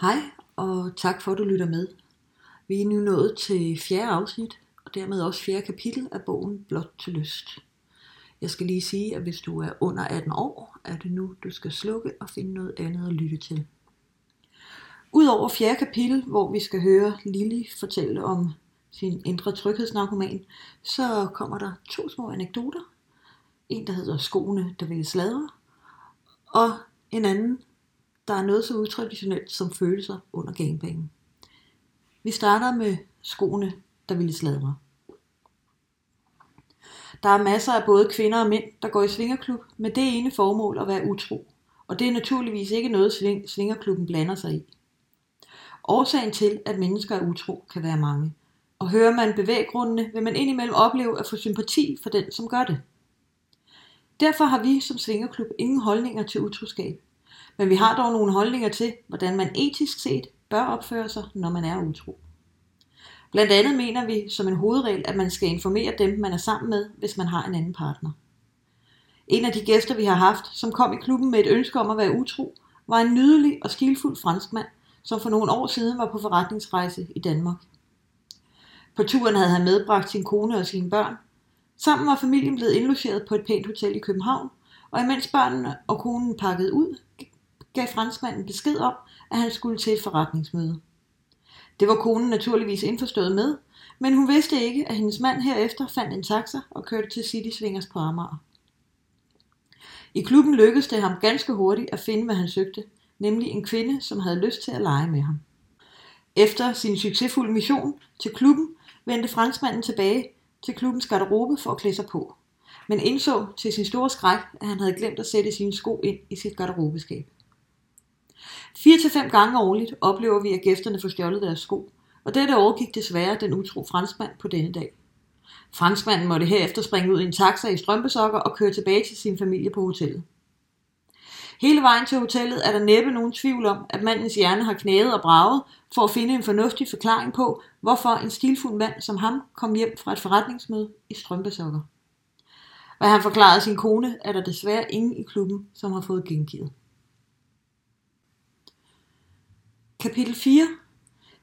Hej, og tak for, at du lytter med. Vi er nu nået til fjerde afsnit, og dermed også fjerde kapitel af bogen Blot til lyst. Jeg skal lige sige, at hvis du er under 18 år, er det nu, du skal slukke og finde noget andet at lytte til. Udover fjerde kapitel, hvor vi skal høre Lili fortælle om sin indre tryghedsnarkoman, så kommer der to små anekdoter. En, der hedder Skoene, der vil sladre, og en anden, der er noget så utraditionelt som følelser under gangbanen. Vi starter med skoene, der ville sladre. Der er masser af både kvinder og mænd, der går i svingerklub med det ene formål at være utro. Og det er naturligvis ikke noget, svingerklubben blander sig i. Årsagen til, at mennesker er utro, kan være mange. Og hører man bevæggrundene, vil man indimellem opleve at få sympati for den, som gør det. Derfor har vi som svingerklub ingen holdninger til utroskab. Men vi har dog nogle holdninger til, hvordan man etisk set bør opføre sig, når man er utro. Blandt andet mener vi som en hovedregel, at man skal informere dem, man er sammen med, hvis man har en anden partner. En af de gæster, vi har haft, som kom i klubben med et ønske om at være utro, var en nydelig og stilfuld franskmand, som for nogle år siden var på forretningsrejse i Danmark. På turen havde han medbragt sin kone og sine børn. Sammen var familien blevet indlogeret på et pænt hotel i København, og imens børnene og konen pakkede ud, gav franskmanden besked om, at han skulle til et forretningsmøde. Det var konen naturligvis indforstået med, men hun vidste ikke, at hendes mand herefter fandt en taxa og kørte til City Swingers på Amager. I klubben lykkedes det ham ganske hurtigt at finde, hvad han søgte, nemlig en kvinde, som havde lyst til at lege med ham. Efter sin succesfulde mission til klubben, vendte franskmanden tilbage til klubbens garderobe for at klæde sig på, men indså til sin store skræk, at han havde glemt at sætte sine sko ind i sit garderobeskab. 4-5 gange årligt oplever vi, at gæsterne får stjålet deres sko, og dette overgik desværre den utro franskmand på denne dag. Franskmanden måtte herefter springe ud i en taxa i strømpesokker og køre tilbage til sin familie på hotellet. Hele vejen til hotellet er der næppe nogen tvivl om, at mandens hjerne har knæet og braget for at finde en fornuftig forklaring på, hvorfor en stilfuld mand som ham kom hjem fra et forretningsmøde i strømpesokker. Hvad han forklarede sin kone, er der desværre ingen i klubben, som har fået gengivet. Kapitel 4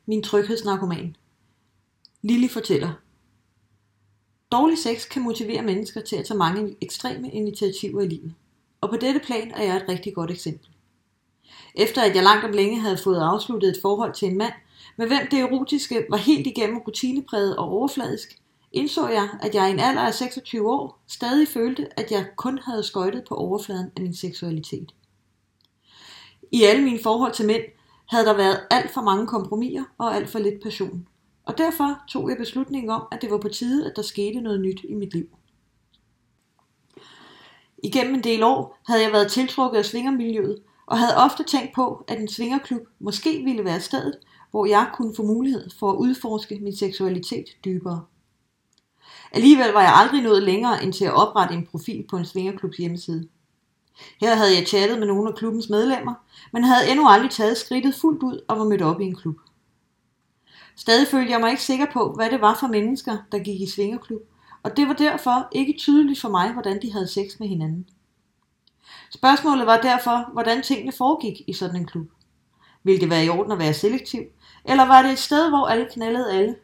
Min tryghedsnarkoman Lili fortæller Dårlig sex kan motivere mennesker til at tage mange ekstreme initiativer i livet. Og på dette plan er jeg et rigtig godt eksempel. Efter at jeg langt om længe havde fået afsluttet et forhold til en mand, med hvem det erotiske var helt igennem rutinepræget og overfladisk, indså jeg, at jeg i en alder af 26 år stadig følte, at jeg kun havde skøjtet på overfladen af min seksualitet. I alle mine forhold til mænd havde der været alt for mange kompromiser og alt for lidt passion. Og derfor tog jeg beslutningen om, at det var på tide, at der skete noget nyt i mit liv. Igennem en del år havde jeg været tiltrukket af svingermiljøet, og havde ofte tænkt på, at en svingerklub måske ville være stedet, hvor jeg kunne få mulighed for at udforske min seksualitet dybere. Alligevel var jeg aldrig nået længere end til at oprette en profil på en svingerklubs hjemmeside. Her havde jeg chattet med nogle af klubbens medlemmer, men havde endnu aldrig taget skridtet fuldt ud og var mødt op i en klub. Stadig følte jeg mig ikke sikker på, hvad det var for mennesker, der gik i svingerklub, og det var derfor ikke tydeligt for mig, hvordan de havde sex med hinanden. Spørgsmålet var derfor, hvordan tingene foregik i sådan en klub. Ville det være i orden at være selektiv, eller var det et sted, hvor alle knaldede alle?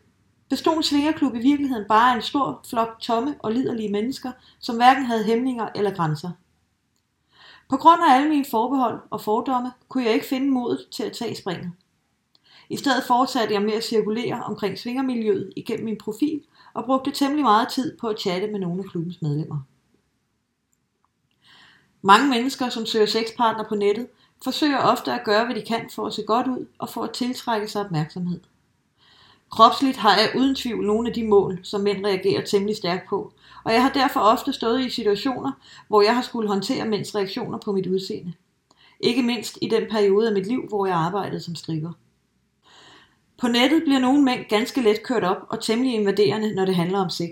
Bestod en svingerklub i virkeligheden bare en stor flok tomme og liderlige mennesker, som hverken havde hæmninger eller grænser? På grund af alle mine forbehold og fordomme, kunne jeg ikke finde modet til at tage springet. I stedet fortsatte jeg med at cirkulere omkring svingermiljøet igennem min profil og brugte temmelig meget tid på at chatte med nogle af klubbens medlemmer. Mange mennesker, som søger sexpartner på nettet, forsøger ofte at gøre, hvad de kan for at se godt ud og for at tiltrække sig opmærksomhed. Kropsligt har jeg uden tvivl nogle af de mål, som mænd reagerer temmelig stærkt på, og jeg har derfor ofte stået i situationer, hvor jeg har skulle håndtere mænds reaktioner på mit udseende. Ikke mindst i den periode af mit liv, hvor jeg arbejdede som strikker. På nettet bliver nogle mænd ganske let kørt op og temmelig invaderende, når det handler om sex.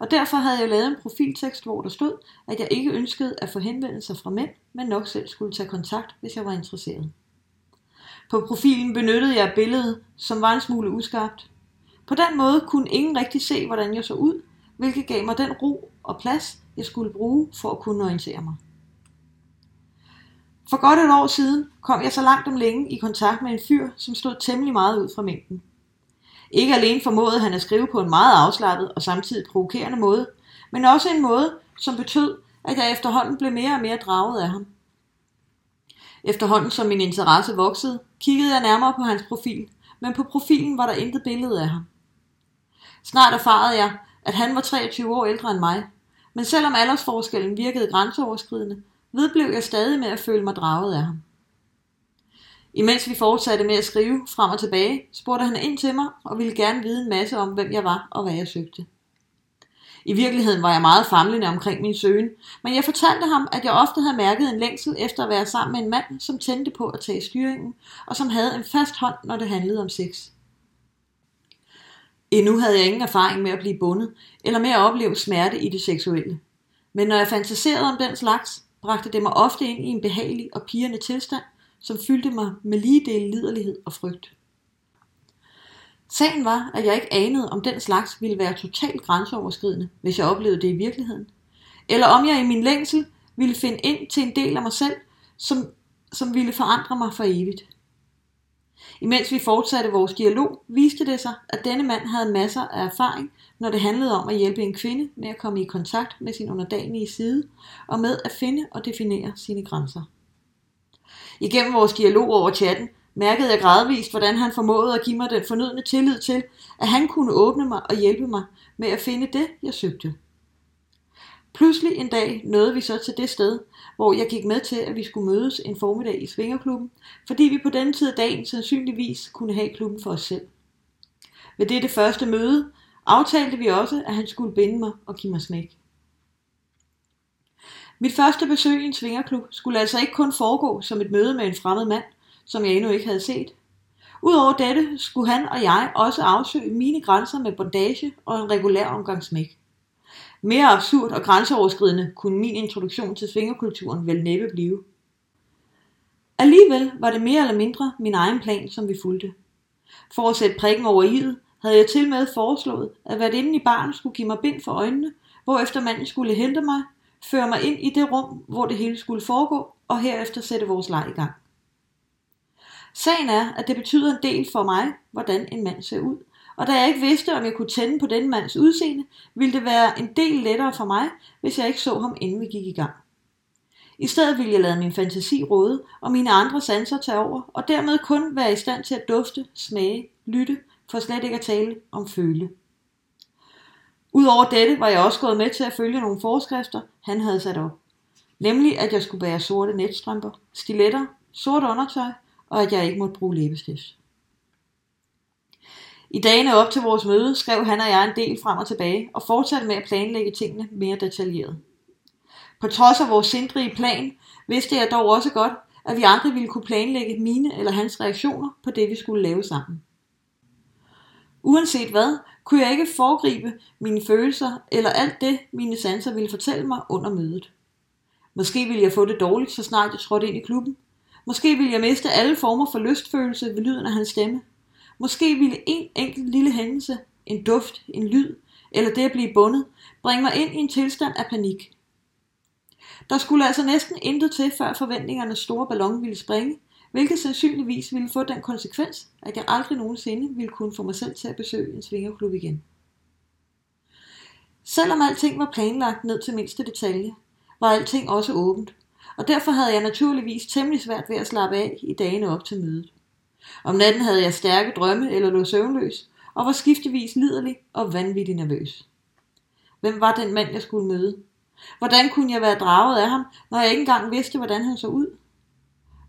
Og derfor havde jeg lavet en profiltekst, hvor der stod, at jeg ikke ønskede at få henvendelser fra mænd, men nok selv skulle tage kontakt, hvis jeg var interesseret. På profilen benyttede jeg billedet, som var en smule uskarpt. På den måde kunne ingen rigtig se, hvordan jeg så ud, hvilket gav mig den ro og plads, jeg skulle bruge for at kunne orientere mig. For godt et år siden kom jeg så langt om længe i kontakt med en fyr, som stod temmelig meget ud fra mængden. Ikke alene formåede han at skrive på en meget afslappet og samtidig provokerende måde, men også en måde, som betød, at jeg efterhånden blev mere og mere draget af ham. Efterhånden som min interesse voksede, kiggede jeg nærmere på hans profil, men på profilen var der intet billede af ham. Snart erfarede jeg, at han var 23 år ældre end mig, men selvom aldersforskellen virkede grænseoverskridende, vedblev jeg stadig med at føle mig draget af ham. Imens vi fortsatte med at skrive frem og tilbage, spurgte han ind til mig og ville gerne vide en masse om, hvem jeg var og hvad jeg søgte. I virkeligheden var jeg meget famlende omkring min søgen, men jeg fortalte ham, at jeg ofte havde mærket en længsel efter at være sammen med en mand, som tændte på at tage styringen, og som havde en fast hånd, når det handlede om sex. Endnu havde jeg ingen erfaring med at blive bundet, eller med at opleve smerte i det seksuelle. Men når jeg fantaserede om den slags, bragte det mig ofte ind i en behagelig og pigerne tilstand, som fyldte mig med lige del liderlighed og frygt. Sagen var, at jeg ikke anede, om den slags ville være totalt grænseoverskridende, hvis jeg oplevede det i virkeligheden. Eller om jeg i min længsel ville finde ind til en del af mig selv, som, som ville forandre mig for evigt. Imens vi fortsatte vores dialog, viste det sig, at denne mand havde masser af erfaring, når det handlede om at hjælpe en kvinde med at komme i kontakt med sin underdanige side, og med at finde og definere sine grænser. Igennem vores dialog over chatten mærkede jeg gradvist, hvordan han formåede at give mig den fornødne tillid til, at han kunne åbne mig og hjælpe mig med at finde det, jeg søgte. Pludselig en dag nåede vi så til det sted, hvor jeg gik med til, at vi skulle mødes en formiddag i Svingerklubben, fordi vi på denne tid af dagen sandsynligvis kunne have klubben for os selv. Ved dette første møde aftalte vi også, at han skulle binde mig og give mig smæk. Mit første besøg i en svingerklub skulle altså ikke kun foregå som et møde med en fremmed mand, som jeg endnu ikke havde set. Udover dette skulle han og jeg også afsøge mine grænser med bondage og en regulær omgang smæk. Mere absurd og grænseoverskridende kunne min introduktion til svingekulturen vel næppe blive. Alligevel var det mere eller mindre min egen plan, som vi fulgte. For at sætte prikken over i'et, havde jeg til med foreslået, at hvert inden i barn skulle give mig bind for øjnene, hvorefter manden skulle hente mig, føre mig ind i det rum, hvor det hele skulle foregå, og herefter sætte vores leg i gang. Sagen er, at det betyder en del for mig, hvordan en mand ser ud. Og da jeg ikke vidste, om jeg kunne tænde på den mands udseende, ville det være en del lettere for mig, hvis jeg ikke så ham, inden vi gik i gang. I stedet ville jeg lade min fantasi råde, og mine andre sanser tage over, og dermed kun være i stand til at dufte, smage, lytte, for slet ikke at tale om føle. Udover dette var jeg også gået med til at følge nogle forskrifter, han havde sat op. Nemlig at jeg skulle bære sorte netstrømper, stiletter, sort undertøj, og at jeg ikke måtte bruge læbestift. I dagene op til vores møde skrev han og jeg en del frem og tilbage, og fortsatte med at planlægge tingene mere detaljeret. På trods af vores sindrige plan, vidste jeg dog også godt, at vi aldrig ville kunne planlægge mine eller hans reaktioner på det, vi skulle lave sammen. Uanset hvad, kunne jeg ikke foregribe mine følelser eller alt det, mine sanser ville fortælle mig under mødet. Måske ville jeg få det dårligt, så snart jeg trådte ind i klubben. Måske ville jeg miste alle former for lystfølelse ved lyden af hans stemme. Måske ville en enkelt lille hændelse, en duft, en lyd, eller det at blive bundet, bringe mig ind i en tilstand af panik. Der skulle altså næsten intet til, før forventningernes store ballon ville springe, hvilket sandsynligvis ville få den konsekvens, at jeg aldrig nogensinde ville kunne få mig selv til at besøge en svingerklub igen. Selvom alting var planlagt ned til mindste detalje, var alting også åbent, og derfor havde jeg naturligvis temmelig svært ved at slappe af i dagene op til mødet. Om natten havde jeg stærke drømme eller lå søvnløs, og var skiftevis liderlig og vanvittig nervøs. Hvem var den mand, jeg skulle møde? Hvordan kunne jeg være draget af ham, når jeg ikke engang vidste, hvordan han så ud?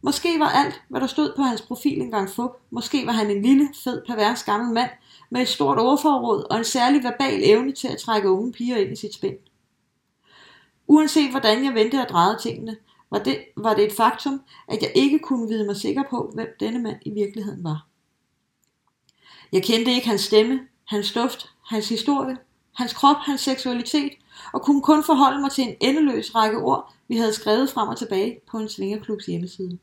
Måske var alt, hvad der stod på hans profil engang fup. Måske var han en lille, fed, pervers gammel mand med et stort ordforråd og en særlig verbal evne til at trække unge piger ind i sit spænd. Uanset hvordan jeg vendte og drejede tingene, var det, var det et faktum, at jeg ikke kunne vide mig sikker på, hvem denne mand i virkeligheden var. Jeg kendte ikke hans stemme, hans duft, hans historie, hans krop, hans seksualitet, og kunne kun forholde mig til en endeløs række ord, vi havde skrevet frem og tilbage på en svingerklubs hjemmeside.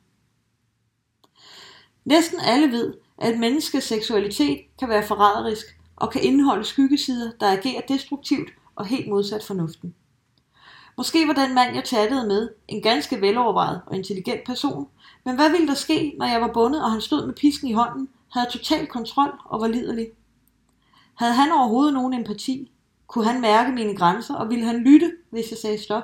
Næsten alle ved, at menneskets seksualitet kan være forræderisk og kan indeholde skyggesider, der agerer destruktivt og helt modsat fornuften. Måske var den mand, jeg chattede med, en ganske velovervejet og intelligent person, men hvad ville der ske, når jeg var bundet, og han stod med pisken i hånden, havde total kontrol og var liderlig? Havde han overhovedet nogen empati? Kunne han mærke mine grænser, og ville han lytte, hvis jeg sagde stop?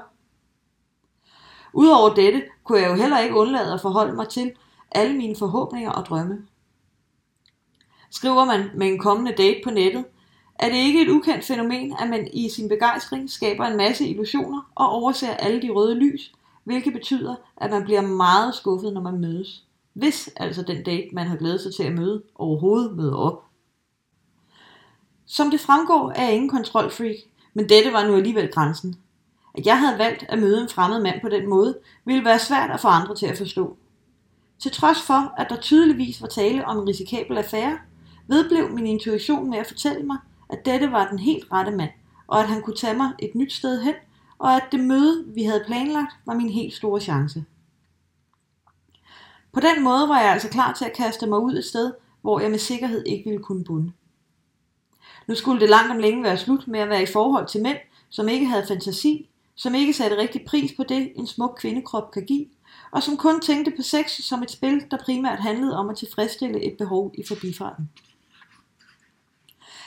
Udover dette kunne jeg jo heller ikke undlade at forholde mig til alle mine forhåbninger og drømme. Skriver man med en kommende date på nettet, er det ikke et ukendt fænomen, at man i sin begejstring skaber en masse illusioner og overser alle de røde lys, hvilket betyder, at man bliver meget skuffet, når man mødes. Hvis altså den date, man har glædet sig til at møde, overhovedet møder op. Som det fremgår, er jeg ingen kontrolfreak, men dette var nu alligevel grænsen. At jeg havde valgt at møde en fremmed mand på den måde, ville være svært at få andre til at forstå. Til trods for, at der tydeligvis var tale om en risikabel affære, vedblev min intuition med at fortælle mig, at dette var den helt rette mand, og at han kunne tage mig et nyt sted hen, og at det møde, vi havde planlagt, var min helt store chance. På den måde var jeg altså klar til at kaste mig ud et sted, hvor jeg med sikkerhed ikke ville kunne bunde. Nu skulle det langt om længe være slut med at være i forhold til mænd, som ikke havde fantasi, som ikke satte rigtig pris på det, en smuk kvindekrop kan give, og som kun tænkte på sex som et spil, der primært handlede om at tilfredsstille et behov i forbifarten.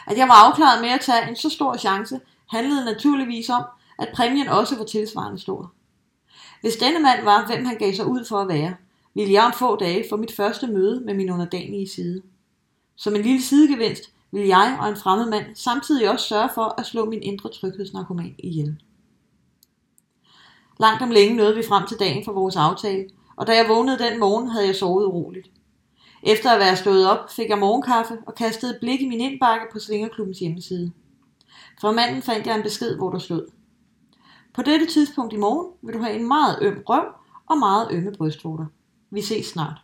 At jeg var afklaret med at tage en så stor chance, handlede naturligvis om, at præmien også var tilsvarende stor. Hvis denne mand var, hvem han gav sig ud for at være, ville jeg om få dage få mit første møde med min underdanige side. Som en lille sidegevinst ville jeg og en fremmed mand samtidig også sørge for at slå min indre tryghedsnarkoman ihjel. Langt om længe nåede vi frem til dagen for vores aftale, og da jeg vågnede den morgen, havde jeg sovet uroligt. Efter at være stået op, fik jeg morgenkaffe og kastede et blik i min indbakke på Svingerklubbens hjemmeside. Fra manden fandt jeg en besked, hvor der stod. På dette tidspunkt i morgen vil du have en meget øm røv og meget ømme brystvorter. Vi ses snart.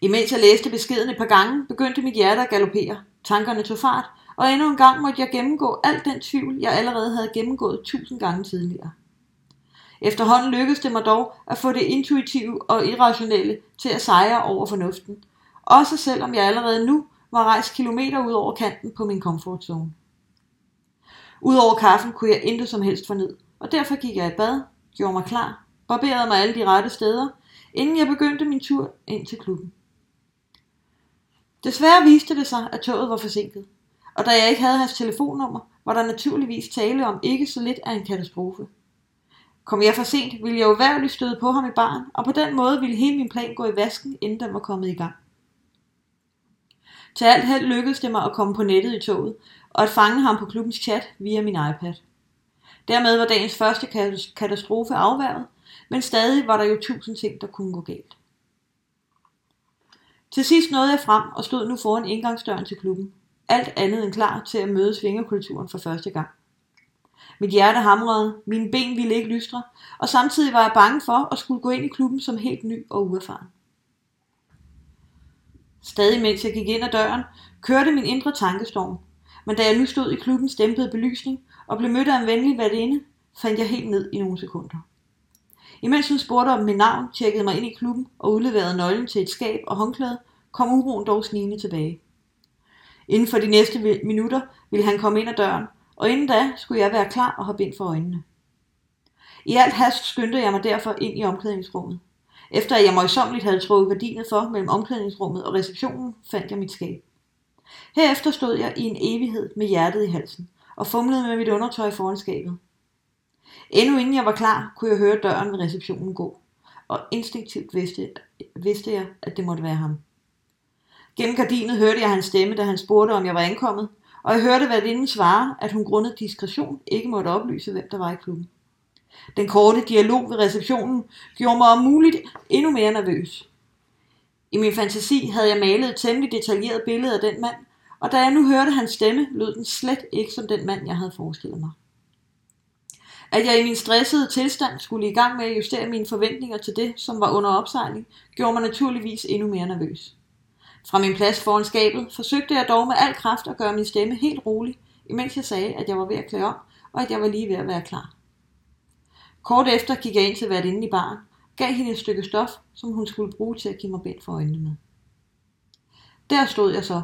Imens jeg læste beskeden et par gange, begyndte mit hjerte at galopere. Tankerne tog fart, og endnu en gang måtte jeg gennemgå alt den tvivl, jeg allerede havde gennemgået tusind gange tidligere. Efterhånden lykkedes det mig dog at få det intuitive og irrationelle til at sejre over fornuften, også selvom jeg allerede nu var rejst kilometer ud over kanten på min comfort zone. Udover kaffen kunne jeg intet som helst forned, og derfor gik jeg i bad, gjorde mig klar, barberede mig alle de rette steder, inden jeg begyndte min tur ind til klubben. Desværre viste det sig, at toget var forsinket, og da jeg ikke havde hans telefonnummer, var der naturligvis tale om ikke så lidt af en katastrofe. Kom jeg for sent, ville jeg uværligt støde på ham i barn, og på den måde ville hele min plan gå i vasken, inden den var kommet i gang. Til alt held lykkedes det mig at komme på nettet i toget, og at fange ham på klubbens chat via min iPad. Dermed var dagens første katastrofe afværget, men stadig var der jo tusind ting, der kunne gå galt. Til sidst nåede jeg frem og stod nu foran indgangsdøren til klubben. Alt andet end klar til at møde svingerkulturen for første gang. Mit hjerte hamrede, mine ben ville ikke lystre, og samtidig var jeg bange for at skulle gå ind i klubben som helt ny og uerfaren. Stadig mens jeg gik ind ad døren, kørte min indre tankestorm, men da jeg nu stod i klubbens dæmpede belysning og blev mødt af en venlig værtinde, fandt jeg helt ned i nogle sekunder. Imens hun spurgte om mit navn, tjekkede mig ind i klubben og udleverede nøglen til et skab og håndklæde, kom uroen dog snigende tilbage. Inden for de næste minutter ville han komme ind ad døren, og inden da skulle jeg være klar og have bind for øjnene. I alt hast skyndte jeg mig derfor ind i omklædningsrummet. Efter at jeg møjsommeligt havde trukket gardinet for mellem omklædningsrummet og receptionen, fandt jeg mit skab. Herefter stod jeg i en evighed med hjertet i halsen og fumlede med mit undertøj foran skabet. Endnu inden jeg var klar, kunne jeg høre døren ved receptionen gå, og instinktivt vidste, vidste jeg, at det måtte være ham. Gennem gardinet hørte jeg hans stemme, da han spurgte, om jeg var ankommet, og jeg hørte værtinden svare, at hun grundet diskretion ikke måtte oplyse, hvem der var i klubben. Den korte dialog ved receptionen gjorde mig om muligt endnu mere nervøs. I min fantasi havde jeg malet et temmelig detaljeret billede af den mand, og da jeg nu hørte hans stemme, lød den slet ikke som den mand, jeg havde forestillet mig. At jeg i min stressede tilstand skulle i gang med at justere mine forventninger til det, som var under opsejling, gjorde mig naturligvis endnu mere nervøs. Fra min plads foran skabet forsøgte jeg dog med al kraft at gøre min stemme helt rolig, imens jeg sagde, at jeg var ved at klæde om, og at jeg var lige ved at være klar. Kort efter gik jeg ind til inde i baren, gav hende et stykke stof, som hun skulle bruge til at give mig bind for øjnene med. Der stod jeg så,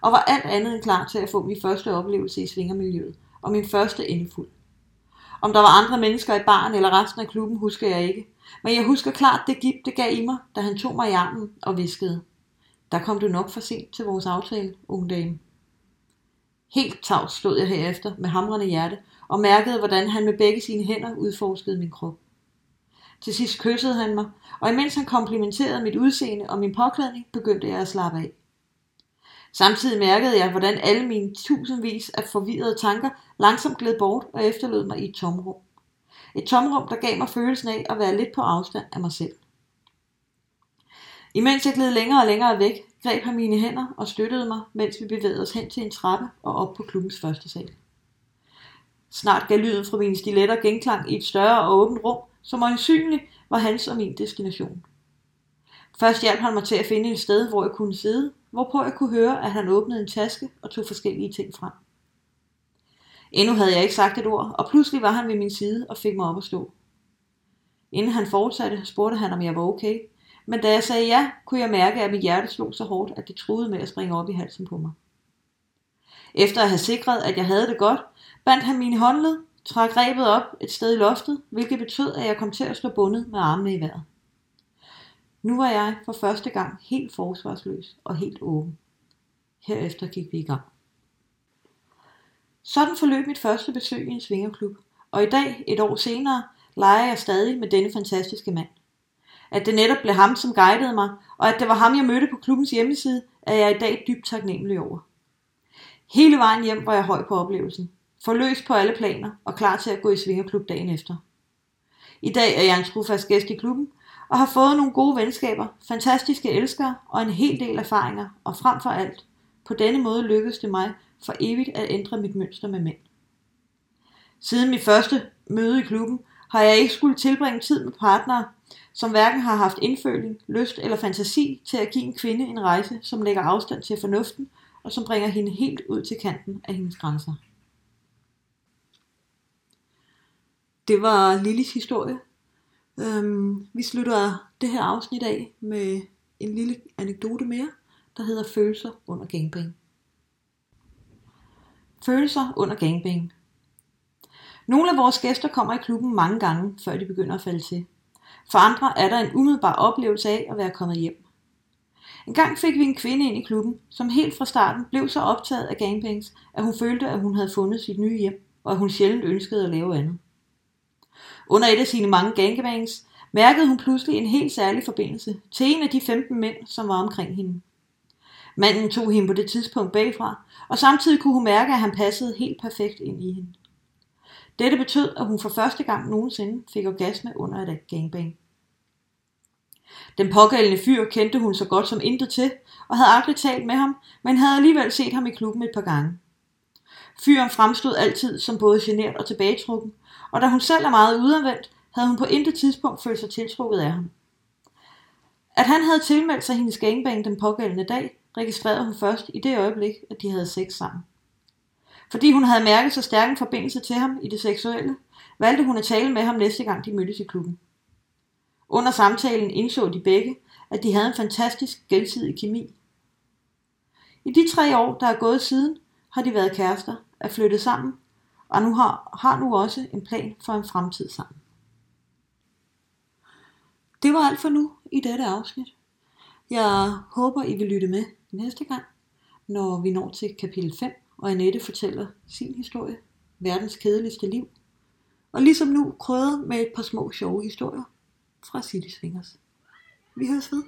og var alt andet end klar til at få min første oplevelse i svingermiljøet, og min første indfuld. Om der var andre mennesker i baren eller resten af klubben, husker jeg ikke. Men jeg husker klart det gip, det gav i mig, da han tog mig i armen og viskede. Der kom du nok for sent til vores aftale, unge dame. Helt tavs stod jeg herefter med hamrende hjerte og mærkede, hvordan han med begge sine hænder udforskede min krop. Til sidst kyssede han mig, og imens han komplimenterede mit udseende og min påklædning, begyndte jeg at slappe af. Samtidig mærkede jeg, hvordan alle mine tusindvis af forvirrede tanker langsomt gled bort og efterlod mig i et tomrum. Et tomrum, der gav mig følelsen af at være lidt på afstand af mig selv. Imens jeg gled længere og længere væk, greb han mine hænder og støttede mig, mens vi bevægede os hen til en trappe og op på klubbens første sal. Snart gav lyden fra mine stiletter genklang i et større og åbent rum, som øjensynligt var hans og min destination. Først hjalp han mig til at finde et sted, hvor jeg kunne sidde, hvorpå jeg kunne høre, at han åbnede en taske og tog forskellige ting frem. Endnu havde jeg ikke sagt et ord, og pludselig var han ved min side og fik mig op at stå. Inden han fortsatte, spurgte han, om jeg var okay, men da jeg sagde ja, kunne jeg mærke, at mit hjerte slog så hårdt, at det truede med at springe op i halsen på mig. Efter at have sikret, at jeg havde det godt, bandt han mine håndled, trak rebet op et sted i loftet, hvilket betød, at jeg kom til at slå bundet med armene i vejret. Nu var jeg for første gang helt forsvarsløs og helt åben. Herefter gik vi i gang. Sådan forløb mit første besøg i en svingerklub, og i dag, et år senere, leger jeg stadig med denne fantastiske mand. At det netop blev ham, som guidede mig, og at det var ham, jeg mødte på klubbens hjemmeside, er jeg i dag dybt taknemmelig over. Hele vejen hjem var jeg høj på oplevelsen, forløst på alle planer og klar til at gå i svingerklub dagen efter. I dag er jeg en trofast gæst i klubben, og har fået nogle gode venskaber, fantastiske elskere og en hel del erfaringer, og frem for alt, på denne måde lykkedes det mig for evigt at ændre mit mønster med mænd. Siden mit første møde i klubben har jeg ikke skulle tilbringe tid med partnere, som hverken har haft indføling, lyst eller fantasi til at give en kvinde en rejse, som lægger afstand til fornuften og som bringer hende helt ud til kanten af hendes grænser. Det var Lillis historie. Øhm, vi slutter det her afsnit af med en lille anekdote mere, der hedder Følelser under gangbang. Følelser under gangbang. Nogle af vores gæster kommer i klubben mange gange, før de begynder at falde til. For andre er der en umiddelbar oplevelse af at være kommet hjem. En gang fik vi en kvinde ind i klubben, som helt fra starten blev så optaget af gangbangs, at hun følte, at hun havde fundet sit nye hjem, og at hun sjældent ønskede at lave andet. Under et af sine mange gangbangs mærkede hun pludselig en helt særlig forbindelse til en af de 15 mænd, som var omkring hende. Manden tog hende på det tidspunkt bagfra, og samtidig kunne hun mærke, at han passede helt perfekt ind i hende. Dette betød, at hun for første gang nogensinde fik orgasme under et gangbang. Den pågældende fyr kendte hun så godt som intet til, og havde aldrig talt med ham, men havde alligevel set ham i klubben et par gange. Fyren fremstod altid som både genert og tilbagetrukken, og da hun selv er meget udadvendt, havde hun på intet tidspunkt følt sig tiltrukket af ham. At han havde tilmeldt sig hendes gangbang den pågældende dag, registrerede hun først i det øjeblik, at de havde sex sammen. Fordi hun havde mærket så stærk en forbindelse til ham i det seksuelle, valgte hun at tale med ham næste gang de mødtes i klubben. Under samtalen indså de begge, at de havde en fantastisk gensidig kemi. I de tre år, der er gået siden, har de været kærester, er flyttet sammen, og nu har, har nu også en plan for en fremtid sammen. Det var alt for nu i dette afsnit. Jeg håber, I vil lytte med næste gang, når vi når til kapitel 5, og Annette fortæller sin historie, verdens kedeligste liv, og ligesom nu krydret med et par små sjove historier fra City Swingers. Vi høres ved.